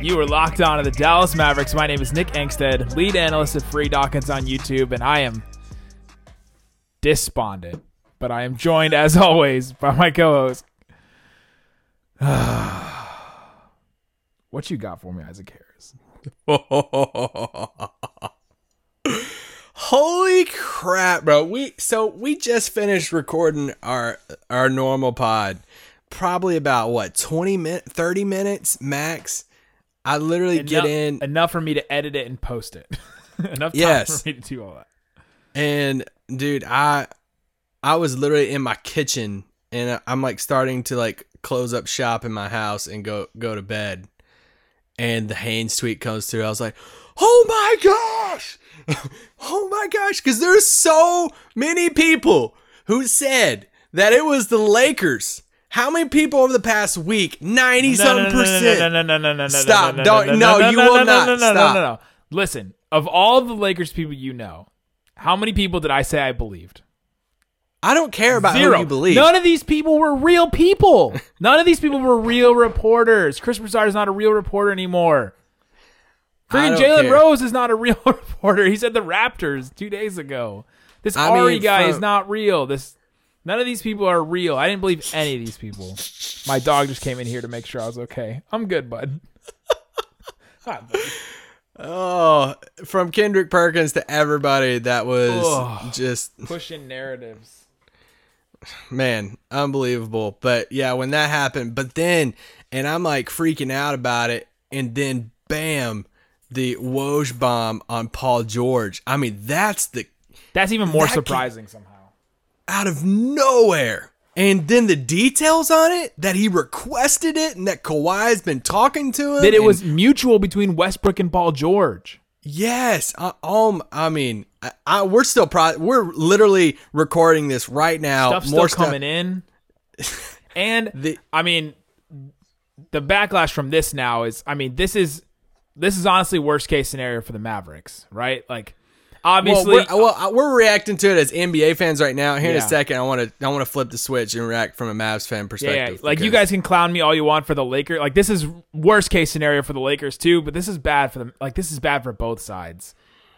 You are locked on to the Dallas Mavericks. My name is Nick Angstadt, lead analyst at Free Dawkins on YouTube, and I am despondent. But I am joined, as always, by my co-host. what you got for me, Isaac Harris? Holy crap, bro. We so we just finished recording our our normal pod. Probably about what, 20 minutes, 30 minutes max. I literally get in enough for me to edit it and post it. enough time Yes. for me to do all that. and dude, I I was literally in my kitchen and I'm like starting to like close up shop in my house and go go to bed. And the Haynes tweet comes through. I was like, "Oh my gosh!" oh my gosh, because there's so many people who said that it was the Lakers. How many people over the past week? Ninety something percent. No, no, no, no, no, no, Stop. Don't- no, you will not. No, no, no, no. Listen, of all the Lakers people you know, how many people did I say I believed? I don't care about Zero. who you believe. None of these people were real people. None of these people were real reporters. Chris Broussard is not a real reporter anymore. Freaking Jalen. Rose is not a real reporter. He said the Raptors two days ago. This I Ari mean, guy is not real. This none of these people are real. I didn't believe any of these people. My dog just came in here to make sure I was okay. I'm good, bud. Hi. Oh, from Kendrick Perkins to everybody that was Ugh. just Pushing narratives. man, unbelievable. But yeah, when that happened, but then and I'm like freaking out about it, and then bam, the Woj bomb on Paul George. I mean, that's the That's even more surprising somehow. Out of nowhere. And then the details on it that he requested it and that Kawhi's been talking to him. That it was mutual between Westbrook and Paul George. Yes, I, um, I mean, I, I, we're still pro- we're literally recording this right now. Stuff still More stuff coming in. And The- I mean, the backlash from this now is, I mean, this is this is honestly worst case scenario for the Mavericks, right? Like, Well, obviously, we're, well, uh, we're reacting to it as NBA fans right now. Here in Yeah. a second, I want to I want to flip the switch and react from a Mavs fan yeah, perspective. like you guys can clown me all you want for the Lakers. Like this is worst case scenario for the Lakers too, but this is bad for them. Like this is bad for both sides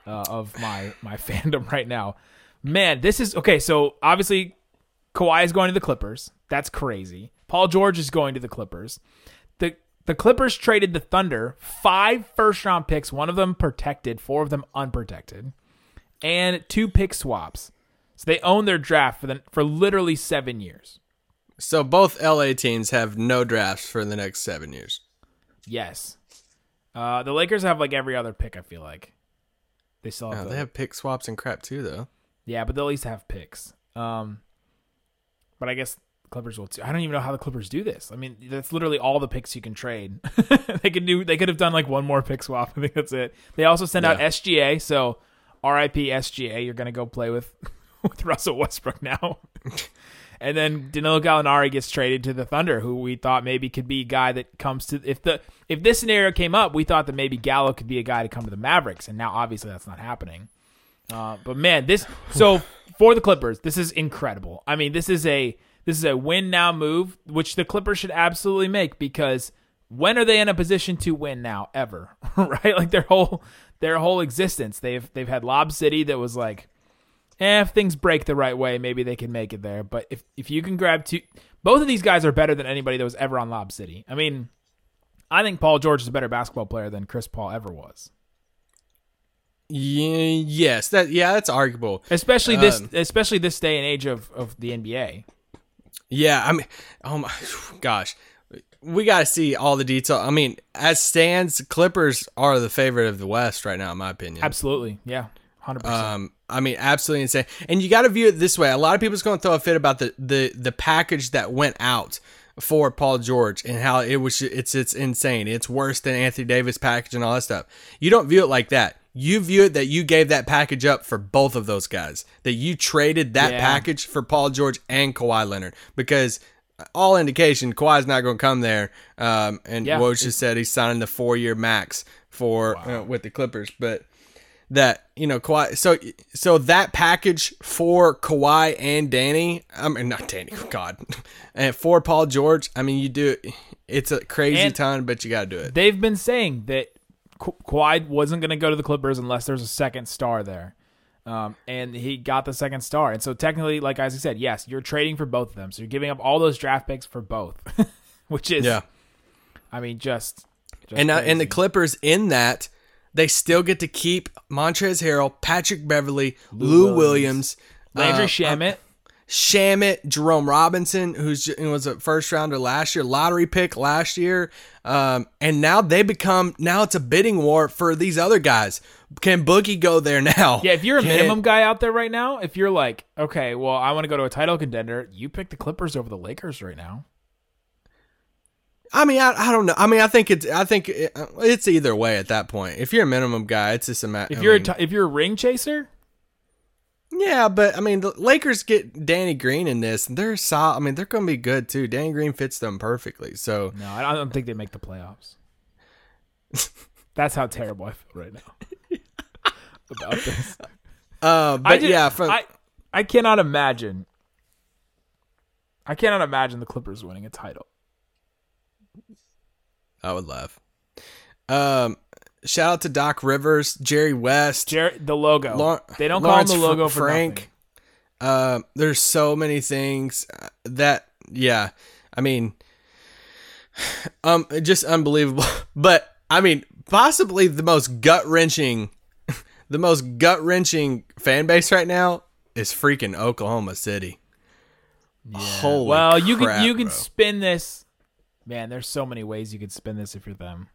uh, of my my fandom right now. Man, this is okay. So obviously, Kawhi is going to the Clippers. That's crazy. Paul George is going to the Clippers. The the Clippers traded the Thunder five first round picks, one of them protected, four of them unprotected, and two pick swaps. So they own their draft for the for literally seven years. So both LA teams have no drafts for the next seven years. Yes. Uh, the Lakers have like every other pick. I feel like they still have. Oh, the- they have pick swaps and crap too, though. yeah, but they'll at least have picks. Um, but I guess Clippers will too. I don't even know how the Clippers do this. I mean, that's literally all the picks you can trade. they could do. They could have done like one more pick swap. I think that's it. They also send out SGA. So, RIP SGA. You're gonna go play with with Russell Westbrook now. And then Danilo Gallinari gets traded to the Thunder, who we thought maybe could be a guy that comes to if the if this scenario came up, we thought that maybe Gallo could be a guy to come to the Mavericks, and now obviously that's not happening. Uh, but man, this so for the Clippers, this is incredible. I mean, this is a this is a win now move, which the Clippers should absolutely make because when are they in a position to win now ever? right? Like their whole their whole existence. They've they've had Lob City that was like eh, if things break the right way, maybe they can make it there. But if if you can grab two, both of these guys are better than anybody that was ever on Lob City. I mean, I think Paul George is a better basketball player than Chris Paul ever was. Yeah, yes, that yeah, that's arguable. Especially this, Um, especially this day and age of of the NBA. Yeah, I mean, oh my gosh, we got to see all the detail. I mean, as stands, Clippers are the favorite of the West right now, in my opinion. Absolutely, yeah, hundred percent. Um, I mean, absolutely insane. And you got to view it this way. A lot of people's going to throw a fit about the, the the package that went out for Paul George and how it was. It's it's insane. It's worse than Anthony Davis package and all that stuff. You don't view it like that. you view it that you gave that package up for both of those guys. That you traded that Yeah. package for Paul George and Kawhi Leonard because all indication Kawhi's not going to come there. Um, and Yeah. Woj just said he's signing the four year max for uh, with the Clippers, but that you know Kawhi. So so that package for Kawhi and Danny. I mean not Danny. God, and for Paul George. I mean you do. It's a crazy And- ton, but you got to do it. They've been saying that Ka- Kawhi wasn't going to go to the Clippers unless there's a second star there. Um, and he got the second star. And so technically, like Isaac said, yes, you're trading for both of them. So you're giving up all those draft picks for both, which is, Yeah. I mean, just, just and uh, and the. Clippers in that they still get to keep Montrezl Harrell, Patrick Beverley, Lou, Williams, Landry uh, Shamet. Shamet, Jerome Robinson, who's who was a first rounder last year, lottery pick last year, um, and now they become now it's a bidding war for these other guys. Can Boogie go there now? Yeah, if you're a Can- minimum guy out there right now, if you're like, okay, well, I want to go to a title contender, you pick the Clippers over the Lakers right now. I mean, I, I don't know. I mean, I think it's I think it, uh, it's either way at that point. If you're a minimum guy, it's just a matter. If you're a t- if you're a ring chaser, Yeah, but I mean, the Lakers get Danny Green in this, and they're solid. I mean, they're going to be good too. Danny Green fits them perfectly. So no, I don't think they make the playoffs. That's how terrible I feel right now about this. Uh, but I just, yeah, from I I cannot imagine. I cannot imagine the Clippers winning a title. I would laugh. Um, shout out to Doc Rivers, Jerry West, Jared, the logo. Lau- they don't Lawrence call him the logo for Frank. nothing. Um, there's so many things uh, that yeah, I mean, um, just unbelievable. But I mean, possibly the most gut wrenching, the most gut wrenching fan base right now is freaking Oklahoma City. Holy Well, you can you can bro. spin this. Man, there's so many ways you could spin this if you're them.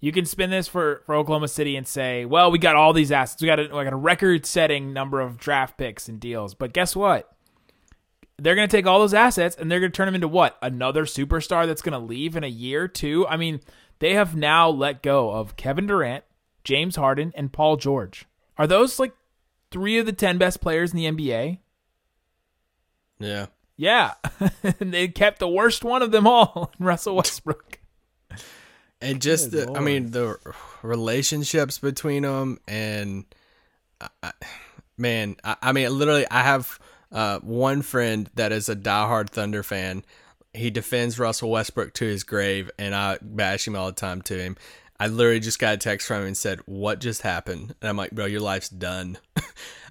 You can spin this for, for Oklahoma City and say, "Well, we got all these assets. We got a, like a record-setting number of draft picks and deals." But guess what? They're going to take all those assets and they're going to turn them into what? Another superstar that's going to leave in a year, or two. I mean, they have now let go of Kevin Durant, James Harden, and Paul George. Are those like three of the ten best players in the NBA? yeah. Yeah, and they kept the worst one of them all, Russell Westbrook. and just Good the, I mean the relationships between them and I, I- man I, I mean literally I have uh, one friend that is a diehard Thunder fan he defends Russell Westbrook to his grave and I bash him all the time to him I literally just got a text from him and said what just happened and I'm like bro your life's done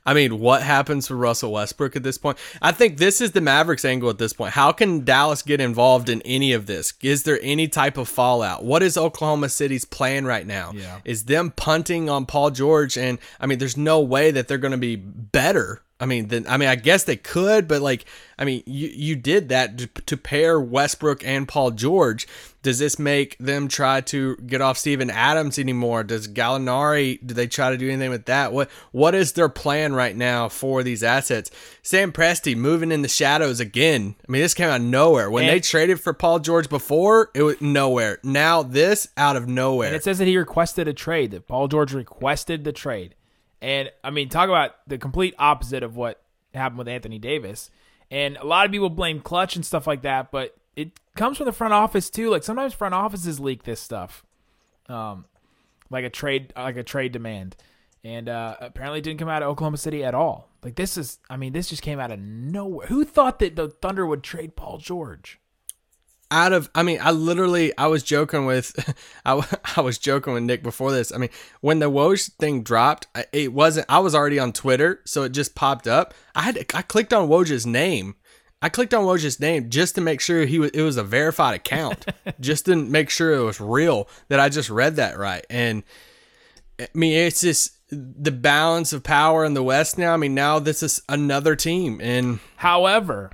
I mean, what happens for Russell Westbrook at this point? I think this is the Mavericks angle at this point. How can Dallas get involved in any of this? Is there any type of fallout? What is Oklahoma City's plan right now? Yeah. Is them punting on Paul George and I mean, there's no way that they're going to be better. I mean, then I mean, I guess they could, but like, I mean, you you did that to, to pair Westbrook and Paul George. Does this make them try to get off Steven Adams anymore? Does Gallinari do they try to do anything with that? What what is their plan right now for these assets? Sam Presti moving in the shadows again. I mean, this came out of nowhere. When And- they traded for Paul George before, it was nowhere. Now this out of nowhere. And it says that he requested a trade, that Paul George requested the trade. And I mean, talk about the complete opposite of what happened with Anthony Davis. And a lot of people blame Clutch and stuff like that, but it comes from the front office too. Like sometimes front offices leak this stuff, um, like a trade, like a trade demand. And uh, apparently, didn't come out of Oklahoma City at all. Like this is, I mean, this just came out of nowhere. Who thought that the Thunder would trade Paul George? Out of i mean i literally i was joking with I, I was joking with nick before this. I mean when the Woj thing dropped it wasn't i was already on twitter so it just popped up. I had i clicked on Woj's name. I clicked on Woj's name just to make sure he was it was a verified account just to make sure it was real that i just read that right. And i mean it's just the balance of power in the west now. I mean now this is another team and However,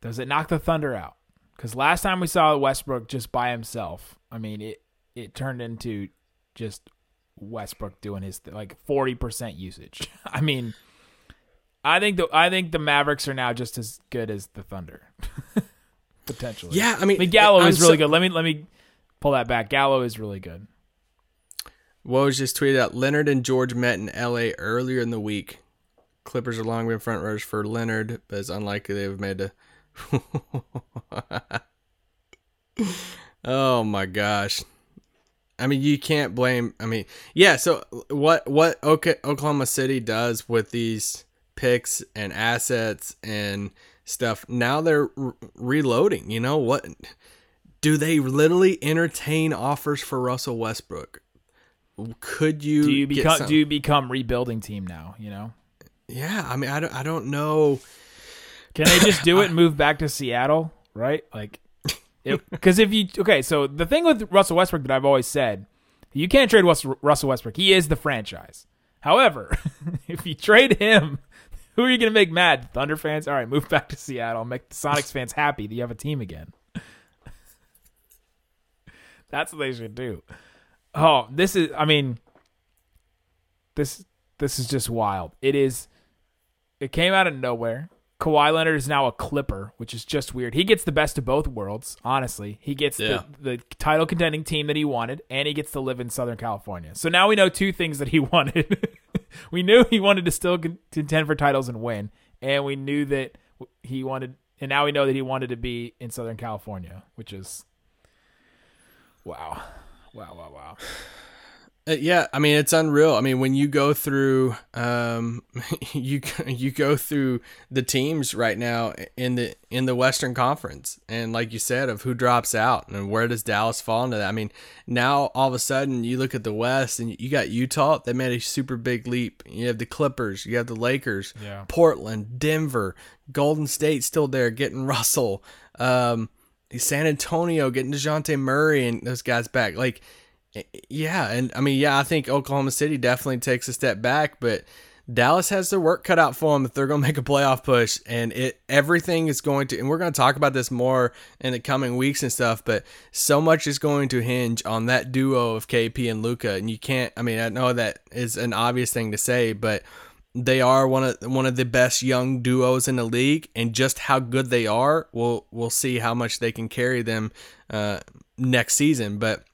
does it knock the Thunder out? Because last time we saw Westbrook just by himself, I mean it it turned into just Westbrook doing his th- like forty percent usage. I mean, I think the I think the Mavericks are now just as good as the Thunder, potentially. yeah i mean I mean Gallo I'm is really so- good. Let me let me pull that back. Gallo is really good. Woj just tweeted out Leonard and George met in LA earlier in the week. Clippers are long been front runners for Leonard, but it's unlikely they've made a. oh my gosh. I mean, you can't blame. I mean, yeah. So what what okay, Oklahoma City does with these picks and assets and stuff? Now they're re- reloading. You know what? Do they literally entertain offers for Russell Westbrook? Could you? Do you become do you become rebuilding team now? You know, Yeah, I mean, I don't, I don't know. Can they just do it and move back to Seattle? Right, like. Because if you okay, so the thing with Russell Westbrook that I've always said, you can't trade Russell Westbrook. He is the franchise. However, if you trade him, who are you going to make mad? Thunder fans. All right, move back to Seattle. Make the Sonics fans happy that you have a team again. That's what they should do. Oh, this is. I mean, this this is just wild. It is. It came out of nowhere. Kawhi Leonard is now a Clipper, which is just weird. He gets the best of both worlds. Honestly, he gets Yeah. the, the title contending team that he wanted, and he gets to live in Southern California. So now we know two things that he wanted. we knew he wanted to still contend for titles and win, and we knew that he wanted, and now we know that he wanted to be in Southern California, which is wow, wow, wow, wow. Uh, yeah, I mean it's unreal. I mean when you go through, um, you you go through the teams right now in the in the Western Conference, and like you said, of who drops out and where does Dallas fall into that. I mean now all of a sudden you look at the West and you got Utah. They made a super big leap. You have the Clippers. You have the Lakers. Yeah. Portland, Denver, Golden State still there getting Russell. Um, San Antonio getting Dejounte Murray and those guys back. Like yeah, and I mean, yeah, I think Oklahoma City definitely takes a step back, but Dallas has their work cut out for them if they're going to make a playoff push, and it everything is going to, and we're going to talk about this more in the coming weeks and stuff, but so much is going to hinge on that duo of KP and Luka, and you can't. I mean, I know that is an obvious thing to say, but they are one of one of the best young duos in the league, and just how good they are, we'll we'll see how much they can carry them uh, next season, but.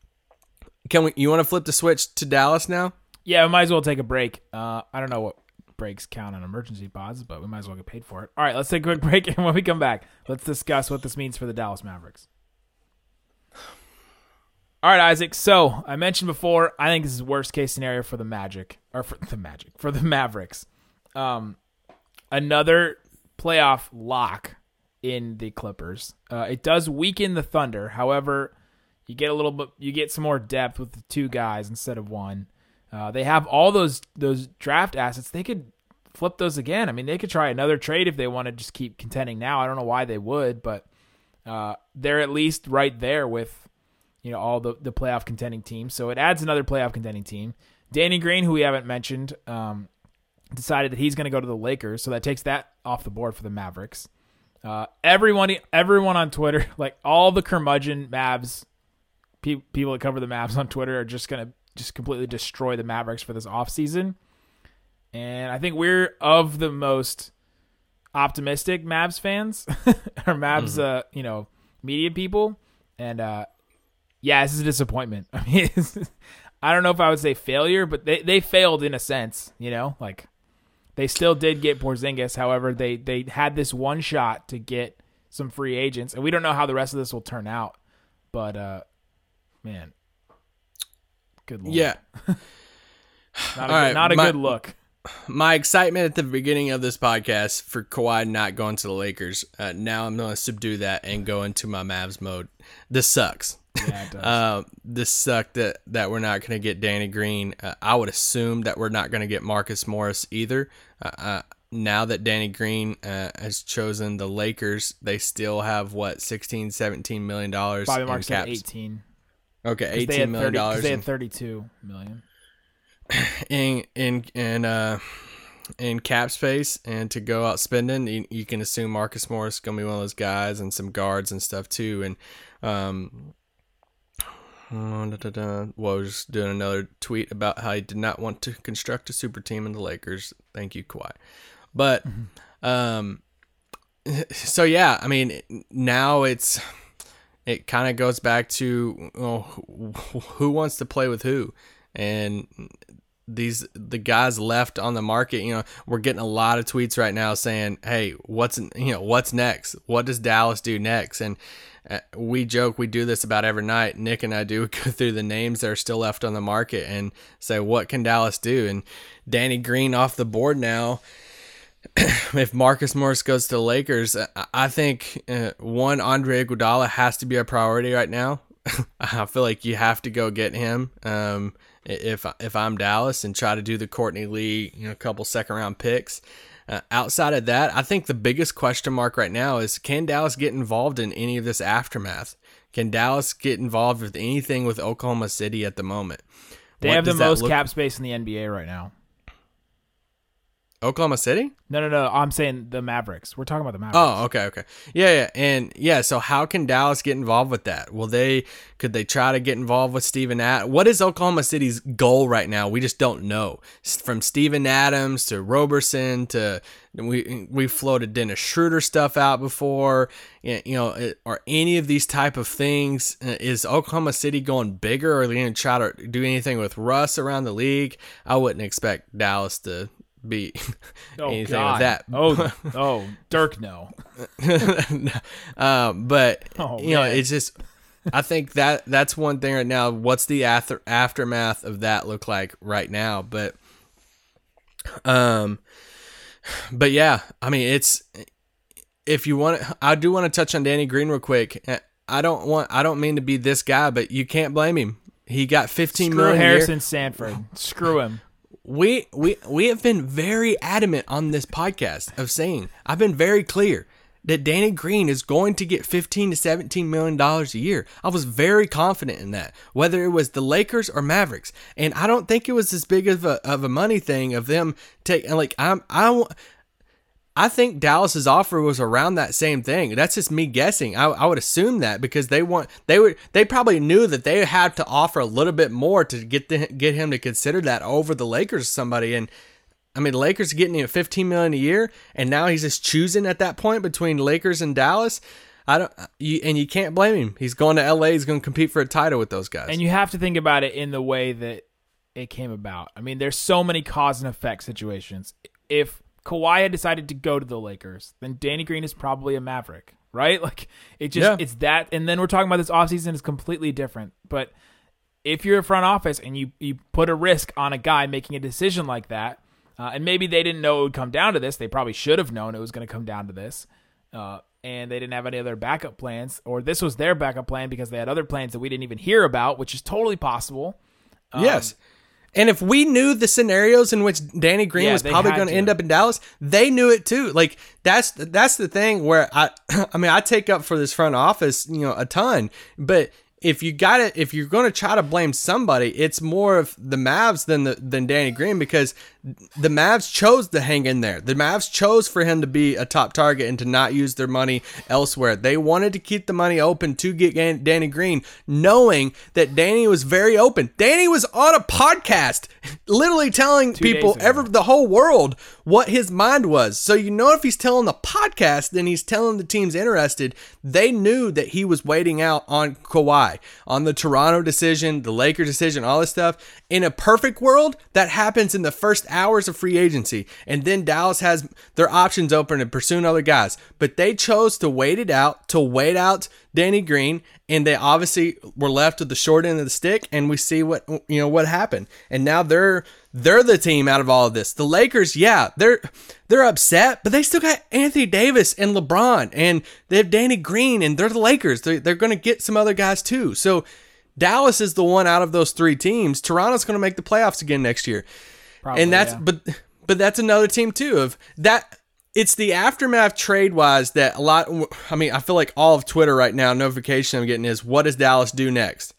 Can we? You want to flip the switch to Dallas now? Yeah, we might as well take a break. Uh, I don't know what breaks count on emergency pods, but we might as well get paid for it. All right, let's take a quick break, and when we come back, let's discuss what this means for the Dallas Mavericks. All right, Isaac. So I mentioned before, I think this is worst case scenario for the Magic, or for the Magic, for the Mavericks. Um, another playoff lock in the Clippers. Uh, it does weaken the Thunder. However, you get a little bit, you get some more depth with the two guys instead of one. Uh, they have all those those draft assets. They could flip those again. I mean, they could try another trade if they want to just keep contending now. I don't know why they would, but uh, they're at least right there with you know all the the playoff contending teams. So it adds another playoff contending team. Danny Green, who we haven't mentioned, um, decided that he's going to go to the Lakers, so that takes that off the board for the Mavericks. Uh, everyone, everyone on Twitter, like all the curmudgeon Mavs pe- people that cover the Mavs on Twitter, are just going to just completely destroy the Mavericks for this offseason. And I think we're of the most optimistic Mavs fans or Mavs, uh, you know, media people. And uh, yeah, this is a disappointment. I mean, I don't know if I would say failure, but they, they failed in a sense, you know, like they still did get Porzingis. However, they, they had this one shot to get some free agents, and we don't know how the rest of this will turn out. But uh, man, good lord, Yeah. not a, good, right, not a my- good look. My excitement at the beginning of this podcast for Kawhi not going to the Lakers. Uh, now I'm going to subdue that and go into my Mavs mode. This sucks. Yeah, does. Uh, this sucked that, that we're not going to get Danny Green. Uh, I would assume that we're not going to get Marcus Morris either. Uh, uh, now that Danny Green uh, has chosen the Lakers, they still have what 16, 17 million dollars Bobby in Marks said caps. eighteen. Okay, eighteen million 30 'cause dollars They had thirty-two million. in in in uh in cap space and to go out spending you, you can assume Marcus Morris is gonna be one of those guys and some guards and stuff too and um uh, da, da, da. well, just doing another tweet about how he did not want to construct a super team in the Lakers. Thank you, Kawhi. But, um, so yeah, I mean, now it's it kind of goes back to well, who wants to play with who, and these the guys left on the market. You know, we're getting a lot of tweets right now saying, "Hey, what's you know what's next? What does Dallas do next?" And uh, we joke we do this about every night. Nick and I do go through the names that are still left on the market and say, "What can Dallas do?" And Danny Green off the board now. if Marcus Morris goes to the Lakers, I- think uh, one Andre Iguodala has to be a priority right now. I feel like you have to go get him. Um, if if I'm Dallas and try to do the Courtney Lee, you know, a couple second round picks. Uh, outside of that, I think the biggest question mark right now is can Dallas get involved in any of this aftermath? Can Dallas get involved with anything with Oklahoma City at the moment? They What have the most look- cap space in the NBA right now. Oklahoma City? No, no, no. I'm saying the Mavericks. We're talking about the Mavericks. Oh, okay, okay. Yeah, yeah. And yeah, so how can Dallas get involved with that? Will they could they try to get involved with Steven Adams? What is Oklahoma City's goal right now? We just don't know. From Steven Adams to Roberson to we we floated Dennis Schroeder stuff out before. You know, are any of these type of things uh, is Oklahoma City going bigger or are they going to try to do anything with Russ around the league? I wouldn't expect Dallas to be Oh, anything God. with that. Oh, oh, Dirk, no. um, but Oh, you know, it's just I think that that's one thing right now. What's the after, aftermath of that look like right now? But um, but yeah, I mean, it's if you want, I do want to touch on Danny Green real quick. I don't want, I don't mean to be this guy, but you can't blame him. He got fifteen Screw million Harrison Sanford. Screw him. We we we have been very adamant on this podcast of saying I've been very clear that Danny Green is going to get 15 to 17 million dollars a year. I was very confident in that, whether it was the Lakers or Mavericks. And I don't think it was as big of a of a money thing of them taking like I'm I I think Dallas's offer was around that same thing. That's just me guessing. I, I would assume that because they want they would they probably knew that they had to offer a little bit more to get the, get him to consider that over the Lakers or somebody. And I mean, Lakers getting him at 15 million a year, and now he's just choosing at that point between Lakers and Dallas. I don't, you, and you can't blame him. He's going to LA. He's going to compete for a title with those guys. And you have to think about it in the way that it came about. I mean, there's so many cause and effect situations. If Kawhi had decided to go to the Lakers, then Danny Green is probably a Maverick, right? Like it just Yeah. it's that and then we're talking about this offseason is completely different. But if you're a front office and you you put a risk on a guy making a decision like that, uh, and maybe they didn't know it would come down to this, they probably should have known it was going to come down to this. Uh, and they didn't have any other backup plans, or this was their backup plan because they had other plans that we didn't even hear about, which is totally possible. yes. And if we knew the scenarios in which Danny Green Yeah, was probably going to to. end up in Dallas, they knew it too. Like that's that's the thing where I I mean I take up for this front office, you know, a ton, but if you got it if you're going to try to blame somebody, it's more of the Mavs than the than Danny Green because the Mavs chose to hang in there. The Mavs chose for him to be a top target and to not use their money elsewhere. They wanted to keep the money open to get Danny Green, knowing that Danny was very open. Danny was on a podcast, literally telling people, ever the whole world, what his mind was. So you know, if he's telling the podcast, then he's telling the teams interested. They knew that he was waiting out on Kawhi, on the Toronto decision, the Lakers decision, all this stuff. In a perfect world, that happens in the first hours of free agency, and then Dallas has their options open to pursue other guys. But they chose to wait it out, to wait out Danny Green, and they obviously were left with the short end of the stick. And we see what you know what happened, and now they're they're the team out of all of this. The Lakers, yeah, they're they're upset, but they still got Anthony Davis and LeBron, and they have Danny Green, and they're the Lakers. They're, they're going to get some other guys too. So Dallas is the one out of those three teams. Toronto's going to make the playoffs again next year, Probably, and that's yeah. but but that's another team too. Of that, it's the aftermath trade wise that a lot. I mean, I feel like all of Twitter right now notification I'm getting is what does Dallas do next,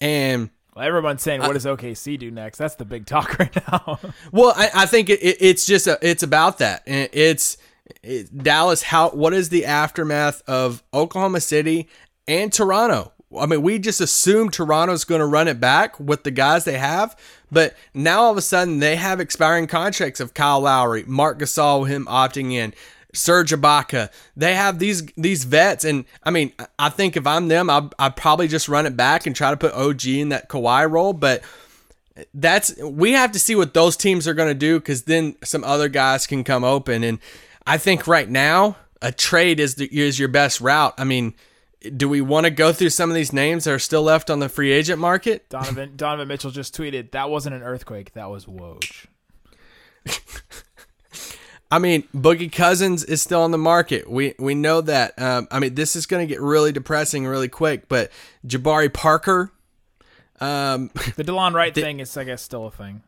and Well, everyone's saying, what does OKC do next? That's the big talk right now. Well, I, I think it, it, it's just a, it's about that. And It's it, Dallas. How what is the aftermath of Oklahoma City and Toronto? I mean, we just assume Toronto's going to run it back with the guys they have, but now all of a sudden they have expiring contracts of Kyle Lowry, Marc Gasol, him opting in. Serge Ibaka. They have these these vets, and I mean, I think if I'm them, I'd, I'd probably just run it back and try to put OG in that Kawhi role. But that's we have to see what those teams are going to do because then some other guys can come open. And I think right now a trade is the, is your best route. I mean, do we want to go through some of these names that are still left on the free agent market? Donovan Donovan Mitchell just tweeted that wasn't an earthquake, that was Woj. I mean, Boogie Cousins is still on the market. We we know that. Um, I mean, this is going to get really depressing really quick. But Jabari Parker, um, The DeLon Wright thing is, I guess, still a thing.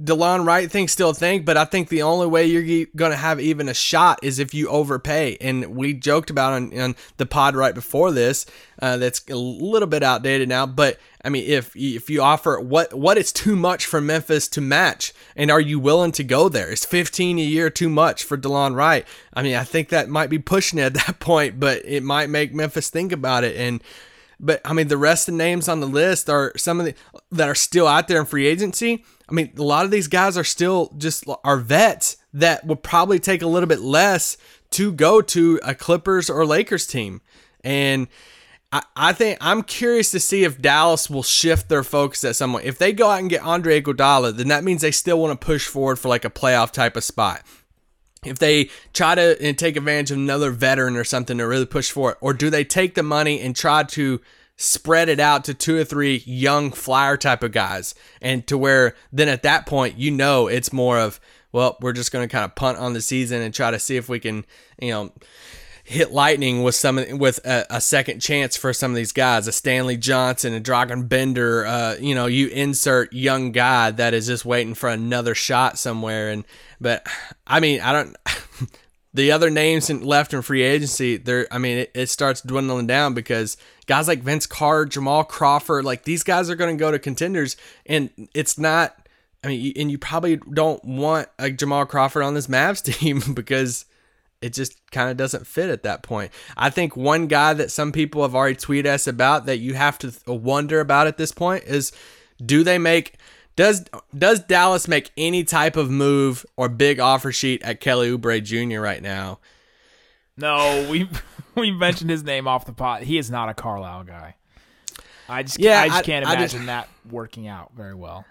DeLon Wright thing still a thing, but I think the only way you're going to have even a shot is if you overpay. And we joked about on, on the pod right before this. Uh, that's a little bit outdated now, but I mean, if if you offer what what is too much for Memphis to match, and are you willing to go there? Is 15 a year too much for DeLon Wright? I mean, I think that might be pushing it at that point, but it might make Memphis think about it and. But I mean, the rest of the names on the list are some of the that are still out there in free agency. I mean, a lot of these guys are still just are vets that would probably take a little bit less to go to a Clippers or Lakers team. And I, I think I'm curious to see if Dallas will shift their focus at some point. If they go out and get Andre Iguodala, then that means they still want to push forward for like a playoff type of spot if they try to take advantage of another veteran or something to really push for it, or do they take the money and try to spread it out to two or three young flyer type of guys, and to where then at that point you know it's more of well we're just going to kind of punt on the season and try to see if we can you know hit lightning with some with a, a, second chance for some of these guys, a Stanley Johnson, a Dragan Bender. Uh, you know, you insert young guy that is just waiting for another shot somewhere. And but I mean, I don't. the other names left in free agency, there. I mean, it, it starts dwindling down because guys like Vince Carter, Jamal Crawford, like these guys are going to go to contenders, and it's not. I mean, and you probably don't want a Jamal Crawford on this Mavs team because it just kind of doesn't fit at that point. I think one guy that some people have already tweeted us about that you have to wonder about at this point is do they make does does Dallas make any type of move or big offer sheet at Kelly Oubre Jr. right now? No, we we mentioned his name off the pot. He is not a Carlisle guy. I just Yeah, I just I- can't I imagine just- that working out very well.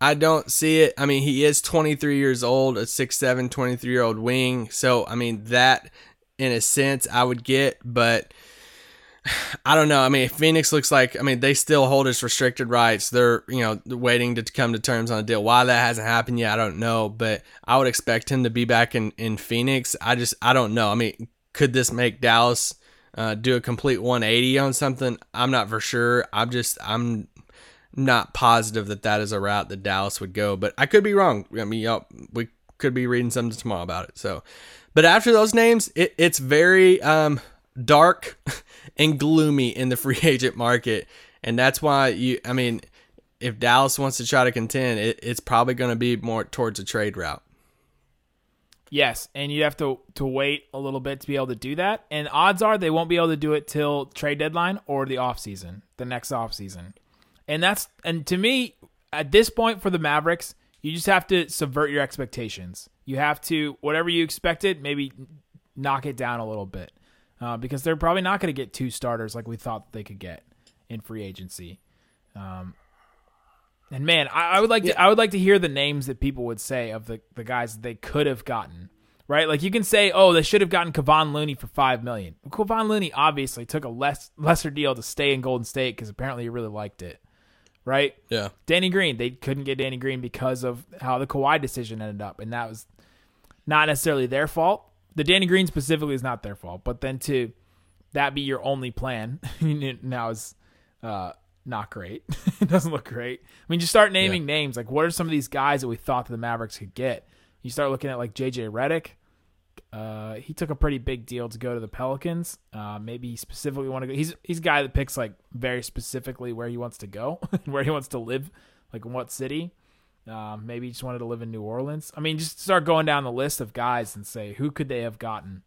I don't see it. I mean, he is 23 years old, a 6'7, 23 year old wing. So, I mean, that in a sense I would get, but I don't know. I mean, Phoenix looks like, I mean, they still hold his restricted rights. They're, you know, waiting to come to terms on a deal. Why that hasn't happened yet, I don't know, but I would expect him to be back in, in Phoenix. I just, I don't know. I mean, could this make Dallas uh, do a complete 180 on something? I'm not for sure. I'm just, I'm not positive that that is a route that Dallas would go, but I could be wrong. I mean, y'all, we could be reading something tomorrow about it. So, but after those names, it, it's very um, dark and gloomy in the free agent market, and that's why you. I mean, if Dallas wants to try to contend, it, it's probably going to be more towards a trade route. Yes, and you'd have to to wait a little bit to be able to do that. And odds are they won't be able to do it till trade deadline or the off season, the next off season. And that's and to me, at this point for the Mavericks, you just have to subvert your expectations. You have to whatever you expected, maybe knock it down a little bit, uh, because they're probably not going to get two starters like we thought they could get in free agency. Um, and man, I, I would like to I would like to hear the names that people would say of the, the guys that they could have gotten. Right? Like you can say, oh, they should have gotten Kevon Looney for five million. Well, Kevon Looney obviously took a less lesser deal to stay in Golden State because apparently he really liked it. Right? Yeah. Danny Green, they couldn't get Danny Green because of how the Kawhi decision ended up, and that was not necessarily their fault. The Danny Green specifically is not their fault, but then to that be your only plan now is uh, not great. it doesn't look great. I mean, you start naming names like what are some of these guys that we thought that the Mavericks could get? You start looking at like JJ Redick. Uh, he took a pretty big deal to go to the Pelicans. Uh, maybe he specifically want to go. He's he's a guy that picks like very specifically where he wants to go, where he wants to live, like in what city. Um, maybe he just wanted to live in New Orleans. I mean, just start going down the list of guys and say who could they have gotten.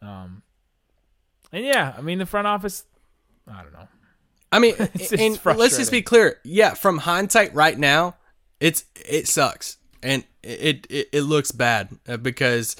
Um, and yeah, I mean the front office. I don't know. I mean, and let's just be clear. Yeah, from hindsight, right now, it's it sucks and it it, it looks bad uh, because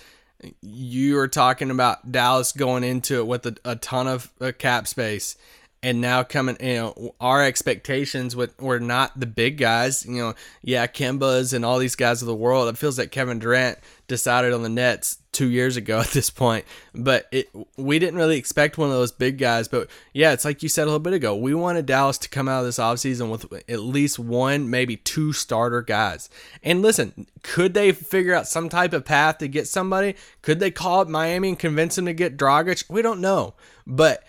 you are talking about Dallas going into it with a, a ton of uh, cap space, and now coming, you know, our expectations with were not the big guys. You know, yeah, Kemba's and all these guys of the world. It feels like Kevin Durant decided on the Nets two years ago at this point, but it we didn't really expect one of those big guys. But yeah, it's like you said a little bit ago. We wanted Dallas to come out of this offseason with at least one, maybe two starter guys. And listen, could they figure out some type of path to get somebody? Could they call up Miami and convince them to get Dragic? We don't know, but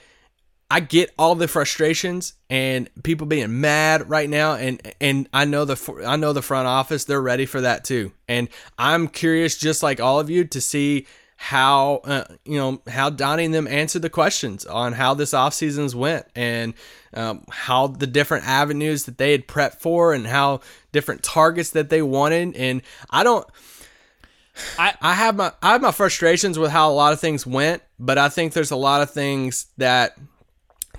I get all the frustrations and people being mad right now, and and I know the I know the front office they're ready for that too, and I'm curious just like all of you to see how uh, you know how Donnie and them answered the questions on how this off seasons went and um, how the different avenues that they had prepped for and how different targets that they wanted, and I don't. I, I have my I have my frustrations with how a lot of things went, but I think there's a lot of things that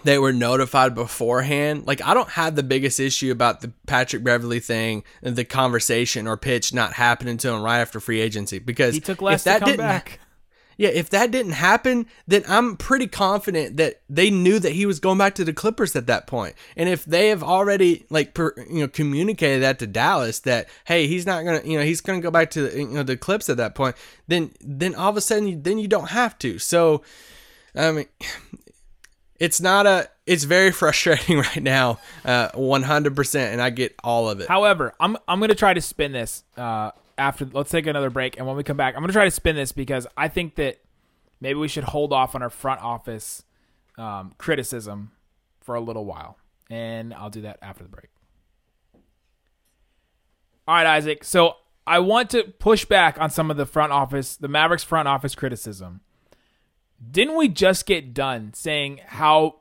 they were notified beforehand. Like I don't have the biggest issue about the Patrick Beverley thing, the conversation or pitch not happening to him right after free agency because He took less if that to come didn't, back. Yeah, if that didn't happen, then I'm pretty confident that they knew that he was going back to the Clippers at that point. And if they have already like per, you know communicated that to Dallas that hey, he's not gonna you know he's gonna go back to you know the Clips at that point, then then all of a sudden you, then you don't have to. So I mean, it's not a it's very frustrating right now uh 100% and i get all of it However, I'm I'm gonna try to spin this uh, after. Let's take another break, and when we come back, I'm gonna try to spin this because I think that maybe we should hold off on our front office um, criticism for a little while, and I'll do that after the break. All right, Isaac. So I want to push back on some of the front office, the Mavericks front office criticism. Didn't we just get done saying how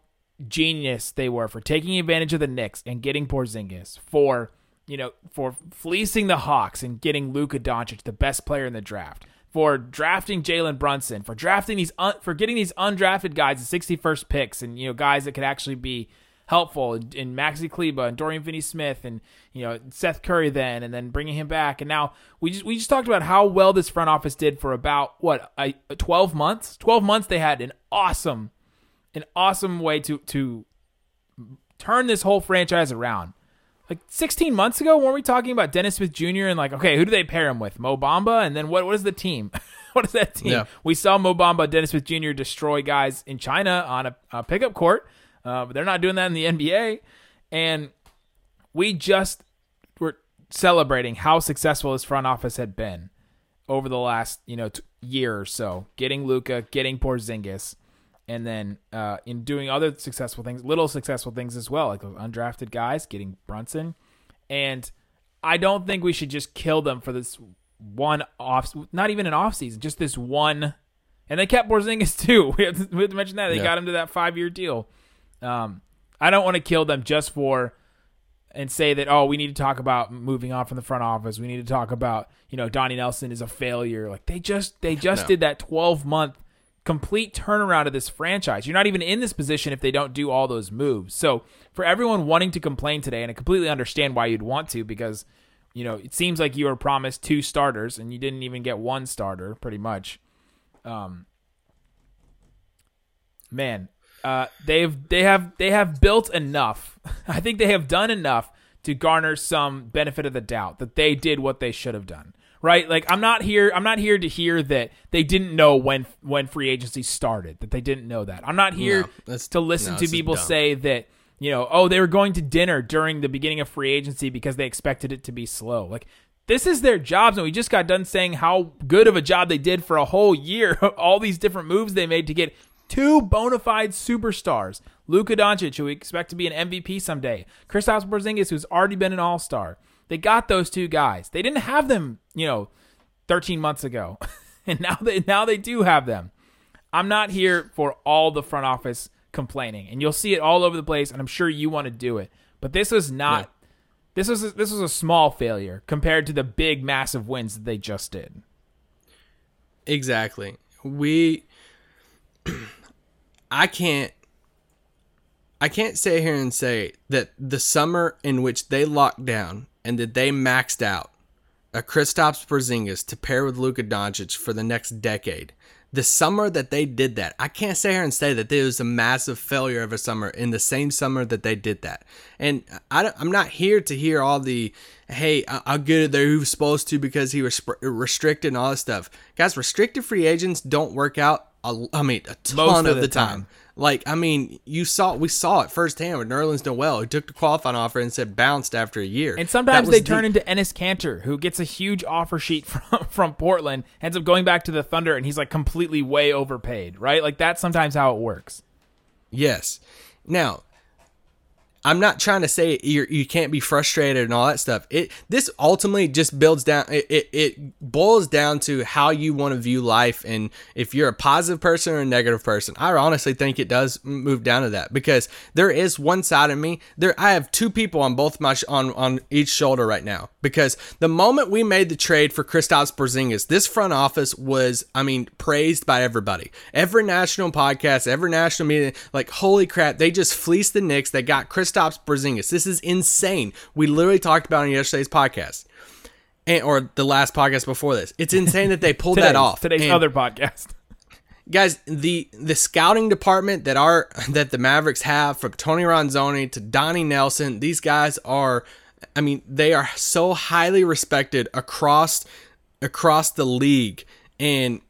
genius they were for taking advantage of the Knicks and getting Porzingis for you know for fleecing the Hawks and getting Luka Doncic, the best player in the draft, for drafting Jalen Brunson, for drafting these un- for getting these undrafted guys, the 61st picks, and you know guys that could actually be helpful in, in Maxi Kleber and Dorian Finney-Smith and you know Seth Curry then, and then bringing him back, and now we just we just talked about how well this front office did for about what a, 12 months. 12 months they had an awesome an awesome way to to turn this whole franchise around. Like 16 months ago, weren't we talking about Dennis Smith Jr. and like, okay, who do they pair him with? Mo Bamba, and then what? What is the team? what is that team? Yeah. We saw Mo Bamba, Dennis Smith Jr. destroy guys in China on a, a pickup court, uh, but they're not doing that in the NBA. And we just were celebrating how successful his front office had been over the last you know t- year or so, getting Luka, getting Porzingis, and then uh, in doing other successful things, little successful things as well, like those undrafted guys, getting Brunson, and I don't think we should just kill them for this one off, not even an off season, just this one. And they kept Porzingis too. We have to, we have to mention that they Yeah. got him to that five year deal. Um, I don't want to kill them just for and say that oh we need to talk about moving on from the front office. We need to talk about you know Donnie Nelson is a failure. Like they just they just No. did that twelve month complete turnaround of this franchise. You're not even in this position if they don't do all those moves. So for everyone wanting to complain today, and I completely understand why you'd want to because you know it seems like you were promised two starters and you didn't even get one starter pretty much. Um, man, uh, they've they have they have built enough. I think they have done enough to garner some benefit of the doubt that they did what they should have done. Right? Like I'm not here I'm not here to hear that they didn't know when when free agency started, that they didn't know that. I'm not here No, to listen no, to people say that, you know, oh, they were going to dinner during the beginning of free agency because they expected it to be slow. Like this is their jobs, and we just got done saying how good of a job they did for a whole year. All these different moves they made to get two bona fide superstars: Luka Doncic, who we expect to be an MVP someday, Kristaps Porzingis, who's already been an All Star. They got those two guys. They didn't have them, you know, 13 months ago, and now they now they do have them. I'm not here for all the front office complaining, and you'll see it all over the place. And I'm sure you want to do it, but this is not. This was a, this was a small failure compared to the big, massive wins that they just did. Exactly. We I can't I can't sit here and say that the summer in which they locked down and that they maxed out a Kristaps Porzingis to pair with Luka Doncic for the next decade, the summer that they did that, I can't sit here and say that it was a massive failure of a summer in the same summer that they did that. And I, I'm not here to hear all the, hey, I'll get it there. He was supposed to because he was restricted and all this stuff. Guys, restricted free agents don't work out. A, I mean, a ton Most of, of the, the time. time. Like, I mean, you saw we saw it firsthand with Nerlens Noel, who took the qualifying offer and said bounced after a year. And sometimes they the- turn into Enes Kanter, who gets a huge offer sheet from, from Portland, ends up going back to the Thunder, and he's like completely way overpaid, right? Like that's sometimes how it works. Yes. Now, I'm not trying to say you you can't be frustrated and all that stuff. It this ultimately just builds down. It it, it boils down to how you want to view life and if you're a positive person or a negative person. I honestly think it does move down to that because there is one side of me. There I have two people on both my sh- on on each shoulder right now because the moment we made the trade for Kristaps Porzingis, this front office was I mean praised by everybody. Every national podcast, every national media, like holy crap, they just fleeced the Knicks. They got Kristaps Porzingis. This is insane. We literally talked about it on yesterday's podcast. And, or the last podcast before this. It's insane that they pulled that off. Today's And- other podcast. guys the the scouting department that are that the mavericks have from tony ronzone to donnie nelson these guys are i mean they are so highly respected across across the league and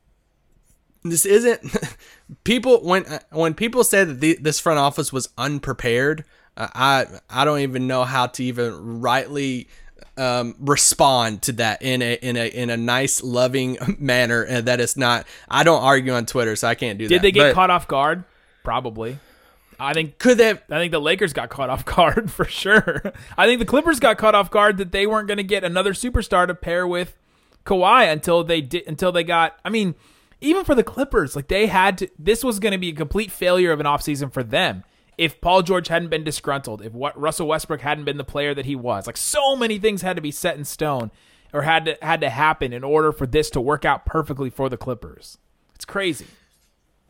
this isn't people when when people say that the, this front office was unprepared i i don't even know how to even rightly um, respond to that in a in a in a nice loving manner and that it's not i don't argue on twitter so i can't do that Did they get But caught off guard? Probably. I think could they have I think the Lakers got caught off guard for sure. I think the Clippers got caught off guard that they weren't going to get another superstar to pair with Kawhi until they did until they got. I mean, even for the Clippers, like they had to. This was going to be a complete failure of an offseason for them. If Paul George hadn't been disgruntled, if what Russell Westbrook hadn't been the player that he was, like so many things had to be set in stone or had to had to happen in order for this to work out perfectly for the Clippers. It's crazy.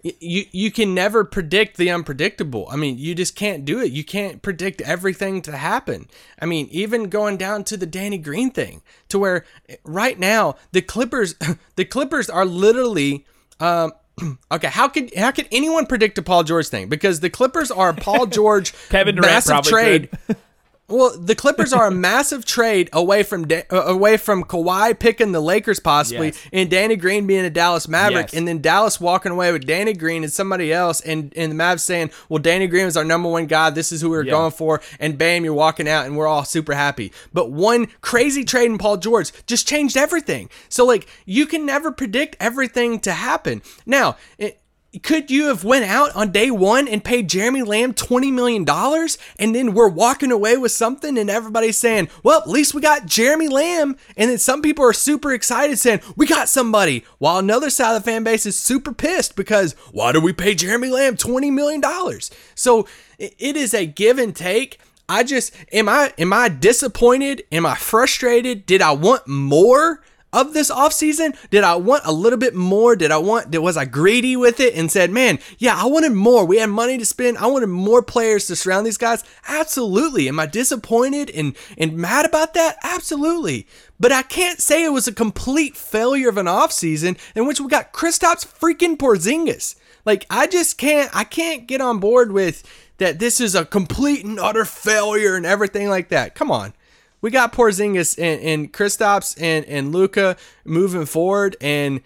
you you can never predict the unpredictable. I mean, you just can't do it. You can't predict everything to happen. I mean, even going down to the Danny Green thing, to where right now the Clippers, the Clippers are literally. Um, okay, how could how could anyone predict a Paul George thing? Because the Clippers are Paul George Kevin Durant massive trade. Well, the Clippers are a massive trade away from Da- uh, away from Kawhi picking the Lakers possibly, Yes. and Danny Green being a Dallas Maverick, Yes. and then Dallas walking away with Danny Green and somebody else, and and the Mavs saying, "Well, Danny Green is our number one guy. This is who we're Yeah. going for," and bam, you're walking out, and we're all super happy. But one crazy trade in Paul George just changed everything. So like, you can never predict everything to happen. Now. It, could you have went out on day one and paid Jeremy Lamb twenty million dollars, and then we're walking away with something, and everybody's saying, "Well, at least we got Jeremy Lamb," and then some people are super excited, saying, "We got somebody," while another side of the fan base is super pissed because why do we pay Jeremy Lamb twenty million dollars? So it is a give and take. I just am I am I disappointed? Am I frustrated? Did I want more? Of this offseason? Did I want a little bit more? Did I want, did, was I greedy with it and said, man, yeah, I wanted more. We had money to spend. I wanted more players to surround these guys. Absolutely. Am I disappointed and, and mad about that? Absolutely. But I can't say it was a complete failure of an offseason in which we got Kristaps freaking Porzingis. Like, I just can't, I can't get on board with that this is a complete and utter failure and everything like that. Come on we got Porzingis and, and Kristaps and, and Luka moving forward. And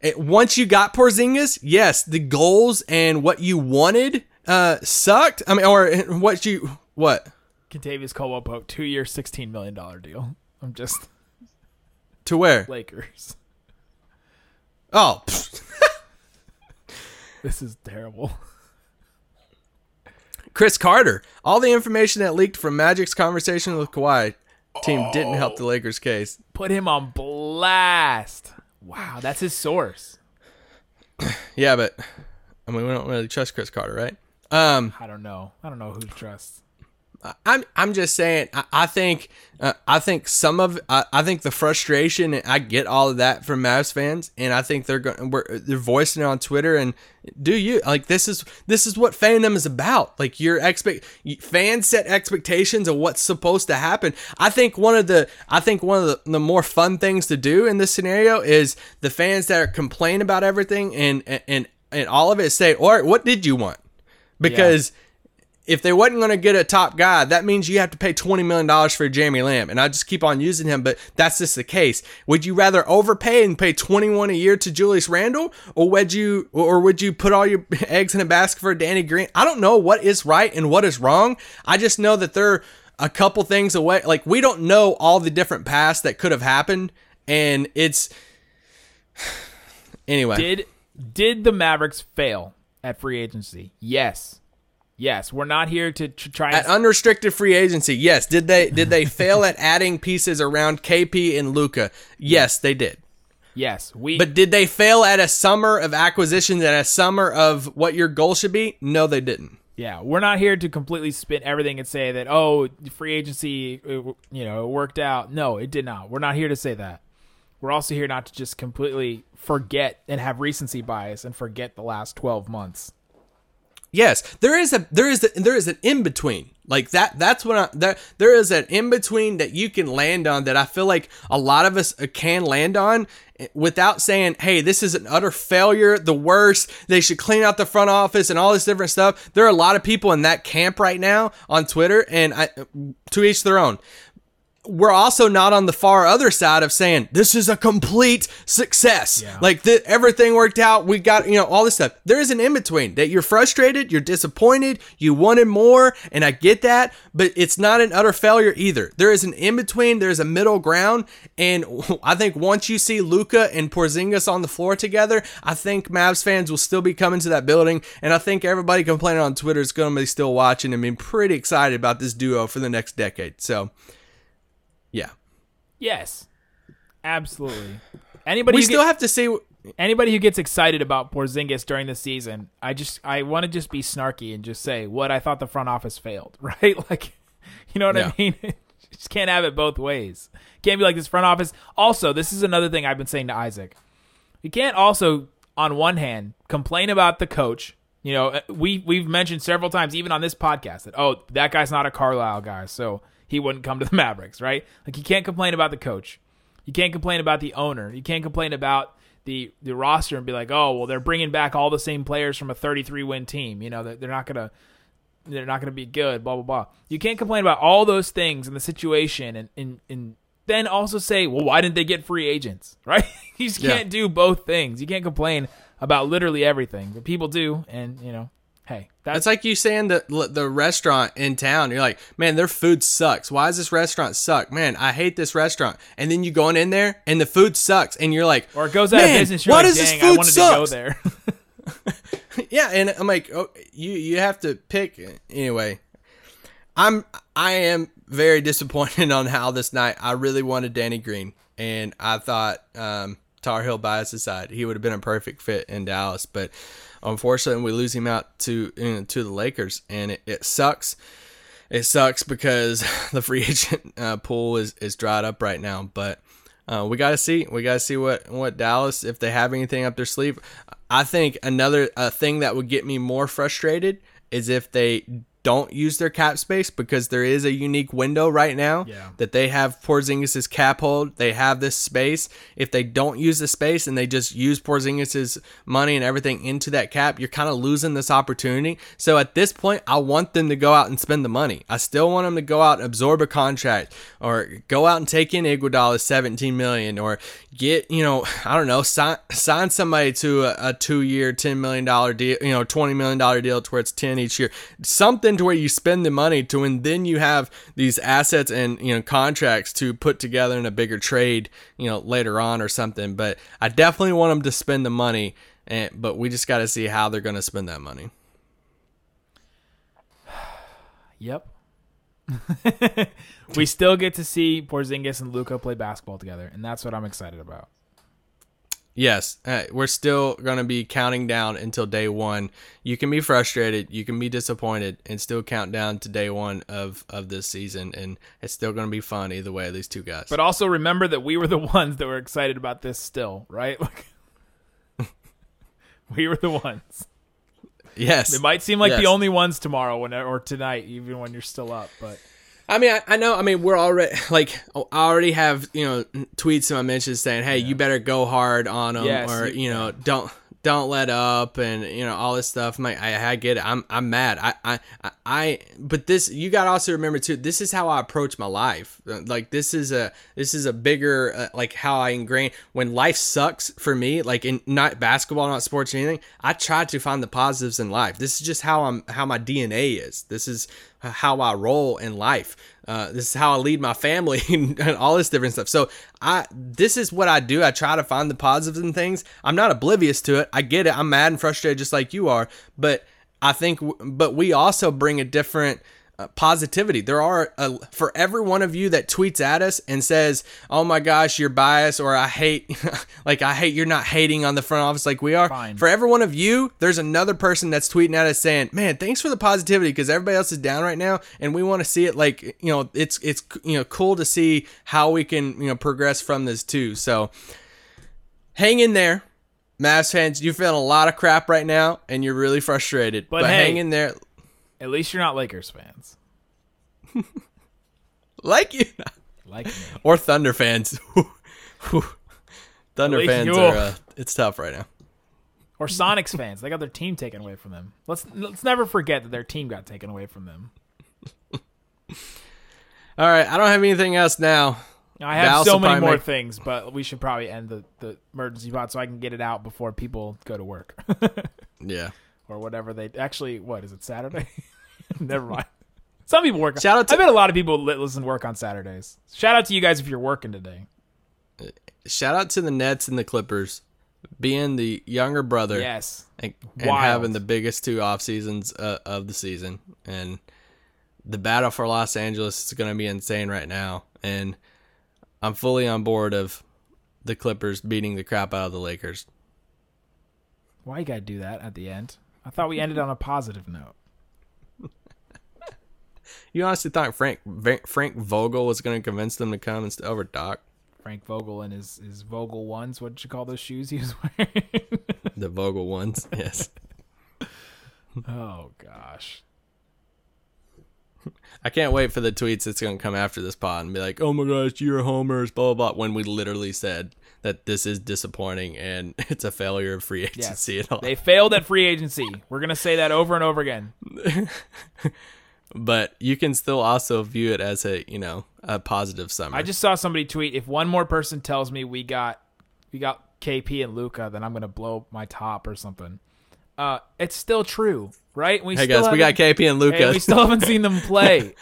it, once you got Porzingis, yes, the goals and what you wanted uh, sucked. I mean, or what you, what? Kentavious Caldwell Pope, two year, $16 million deal. I'm just To where? Lakers. Oh. This is terrible. Chris Carter. All the information that leaked from Magic's conversation with Kawhi team didn't help the Lakers case. Put him on blast. Wow, that's his source. Yeah, but I mean, we don't really trust Chris Carter, right? Um, I don't know. I don't know who to trust. I'm I'm just saying. I, I think uh, I think some of I, I think the frustration. I get all of that from Mavs fans, and I think they're going we're, they're voicing it on Twitter. And do you like this is this is what fandom is about? Like your expect fans set expectations of what's supposed to happen. I think one of the I think one of the, the more fun things to do in this scenario is the fans that are complain about everything and and and all of it say, all right, what did you want? Because if they wasn't going to get a top guy, that means you have to pay $20 million for Jamie Lamb. And I just keep on using him, but that's just the case. Would you rather overpay and pay 21 a year to Julius Randle or would you or would you put all your eggs in a basket for Danny Green? I don't know what is right and what is wrong. I just know that they're a couple things away. Like we don't know all the different paths that could have happened and it's anyway. Did did the Mavericks fail at free agency? Yes. Yes, we're not here to, try at unrestricted free agency. Yes, did they did they fail at adding pieces around KP and Luka? Yes, they did. Yes, we. But did they fail at a summer of acquisitions and a summer of what your goal should be? No, they didn't. Yeah, we're not here to completely spin everything and say that oh, free agency, uh, you know, it worked out. No, it did not. We're not here to say that. We're also here not to just completely forget and have recency bias and forget the last twelve months. Yes, there is a there is a, there is an in between like that. That's what I, there there is an in between that you can land on that I feel like a lot of us uh, can land on eh, without saying, "Hey, this is an utter failure, the worst. They should clean out the front office and all this different stuff." There are a lot of people in that camp right now on Twitter, and I, to each their own we're also not on the far other side of saying this is a complete success. Yeah. Like the, everything worked out. We got, you know, all this stuff. There is an in between that you're frustrated, you're disappointed, you wanted more, and I get that, but it's not an utter failure either. There is an in between, there's a middle ground, and I think once you see Luka and Porzingis on the floor together, I think Mavs fans will still be coming to that building, and I think everybody complaining on Twitter is going to be still watching and being pretty excited about this duo for the next decade. So, yeah. Yes. Absolutely. Anybody we still get, have to see anybody who gets excited about Porzingis during the season, I just I want to just be snarky and just say what I thought the front office failed, right? Like, you know what yeah. I mean? just can't have it both ways. Can't be like this front office. Also, this is another thing I've been saying to Isaac. You can't also, on one hand, complain about the coach. You know, eh, we we've mentioned several times, even on this podcast, that oh, that guy's not a Carlisle guy, so he wouldn't come to the Mavericks, right? Like you can't complain about the coach. You can't complain about the owner. You can't complain about the the roster and be like, "Oh, well, they're bringing back all the same players from a 33 win team. You know, they're not gonna they're not gonna be good." Blah blah blah. You can't complain about all those things in the situation, and and and then also say, "Well, why didn't they get free agents?" Right? you just can't do both things. You can't complain about literally everything, but people do, and you know hey, that's like you saying the the restaurant in town. You're like, man, their food sucks. Why does this restaurant suck? Man, I hate this restaurant. And then you going in there and the food sucks, and you're like, or it goes out of business. You're why like, does this food I wanted sucks? to go there. yeah, and I'm like, oh, you you have to pick anyway. I'm I am very disappointed on how this night. I really wanted Danny Green, and I thought um, Tar Heel bias aside, he would have been a perfect fit in Dallas, but unfortunately, we lose him out to you know, to the Lakers, and it, it, sucks. It sucks because the free agent uh, pool is, is dried up right now. But uh, we got to see. We got to see what what Dallas if they have anything up their sleeve. I think another uh, thing that would get me more frustrated is if they don't use their cap space because there is a unique window right now yeah. that they have Porzingis's cap hold. They have this space. If they don't use the space and they just use Porzingis's money and everything into that cap, you're kind of losing this opportunity. So at this point, I want them to go out and spend the money. I still want them to go out and absorb a contract or go out and take in Iguodala 17 million or get, you know, I don't know, sign, sign somebody to a, a two year, $10 million deal, you know, $20 million deal towards 10 each year. Something something to where you spend the money to and then you have these assets and you know contracts to put together in a bigger trade you know later on or something. But i definitely want them to spend the money and but we just got to see how they're going to spend that money. Yep. We still get to see Porzingis and Luka play basketball together, and that's what I'm excited about. Yes, uh, we're still going to be counting down until day one. You can be frustrated, you can be disappointed, and still count down to day one of of this season, and it's still going to be fun either way. These two guys. But also remember that we were the ones that were excited about this still, right? Like we were the ones. yes, It might seem like the only ones tomorrow when or tonight, even when you're still up. But I mean, I, I know. I mean, we're already like I already have you know tweets in my mentions saying, "Hey, you better go hard on them," Yes, or you- you know, don't don't let up, and you know all this stuff. I'm like, I, I get it. I'm I'm mad. I, I I I. But this, you got to also remember too. This is how I approach my life. Uh, Like this is a this is a bigger uh, like how I ingrain when life sucks for me. Like in not basketball, not sports or anything. I try to find the positives in life. This is just how I'm how my DNA is. This is how I roll in life. Uh, this is how I lead my family and, all this different stuff. So I this is what I do. I try to find the positives in things. I'm not oblivious to it. I get it. I'm mad and frustrated just like you are. But I think, but we also bring a different positivity. There are uh, for every one of you that tweets at us and says, "Oh my gosh, you're biased," or "I hate," like I hate you're not hating on the front office like we are. Fine. For every one of you, there's another person that's tweeting at us saying, "Man, thanks for the positivity because everybody else is down right now, and we want to see it. Like you know, it's it's you know cool to see how we can you know progress from this too." So hang in there. Mavs fans, you're feeling a lot of crap right now, and you're really frustrated. But But, hey- hang in there, at least you're not Lakers fans, like you like me. or Thunder fans. Thunder fans are. Uh, it's tough right now. or Sonics fans. They got their team taken away from them. Let's let's never forget that their team got taken away from them. All right, I don't have anything else now. I have so many more make- things, but we should probably end the, the emergency pod so I can get it out before people go to work Yeah. or whatever they actually. What is it? Saturday? Never mind. Some people work. Shout out to- I bet a lot of people listen to work on Saturdays. Shout out to you guys if you're working today. Shout out to the Nets and the Clippers being the younger brother Yes. and, and having the biggest two off seasons uh, of the season. And the battle for Los Angeles is going to be insane right now. And I'm fully on board of the Clippers beating the crap out of the Lakers. Why you gotta do that at the end? I thought we ended on a positive note. You honestly thought Frank Frank Vogel was going to convince them to come instead st- over Doc? Frank Vogel and his his Vogel ones. What did you call those shoes he was wearing? The Vogel ones, yes. oh gosh. I can't wait for the tweets that's going to come after this pod and be like, "Oh my gosh, you're homers," blah blah blah. When we literally said that this is disappointing and it's a failure of free Yes. agency and all. They failed at free agency. We're gonna say that over and over again. But you can still also view it as a you know a positive summer. I just saw somebody tweet: if one more person tells me we got we got KP and Luka, then I'm gonna blow my top or something. Uh, it's still true, right? We hey still guys, we got haven't- KP and Luka. Hey, we still haven't seen them play.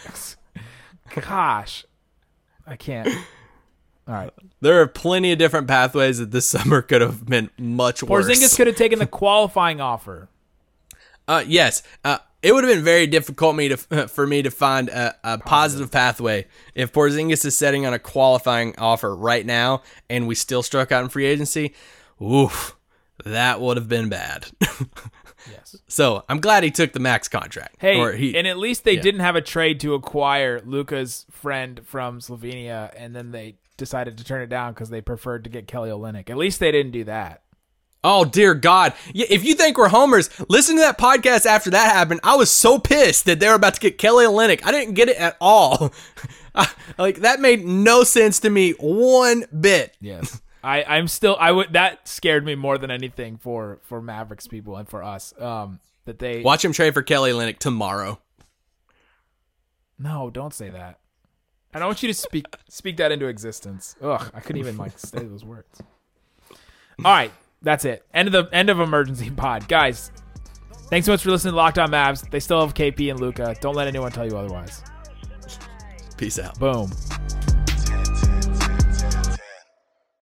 Gosh, I can't. All right, there are plenty of different pathways that this summer could have been much worse. Porzingis could have taken the qualifying offer. Uh, yes. Uh, it would have been very difficult me to for me to find a, a positive. pathway if Porzingis is setting on a qualifying offer right now and we still struck out in free agency. Oof, that would have been bad. Yes. so I'm glad he took the max contract. Hey, he, and at least they didn't have a trade to acquire Luka's friend from Slovenia, and then they decided to turn it down because they preferred to get Kelly Olynyk. At least they didn't do that. Oh dear God, if you think we're homers, listen to that podcast after that happened. I was so pissed that they were about to get Kelly Olynyk. I didn't get it at all. I- like that made no sense to me one bit. Yes. I, I'm still I would that scared me more than anything for for Mavericks people and for us. Um that they Watch him trade for Kelly Olynyk tomorrow. No, don't say that. I don't want you to speak speak that into existence. Ugh, I couldn't even like say those words. All right, that's it. End of the end of emergency pod, guys. Thanks so much for listening to Locked On Mavs. They still have KP and Luka. Don't let anyone tell you otherwise. Peace out. Boom.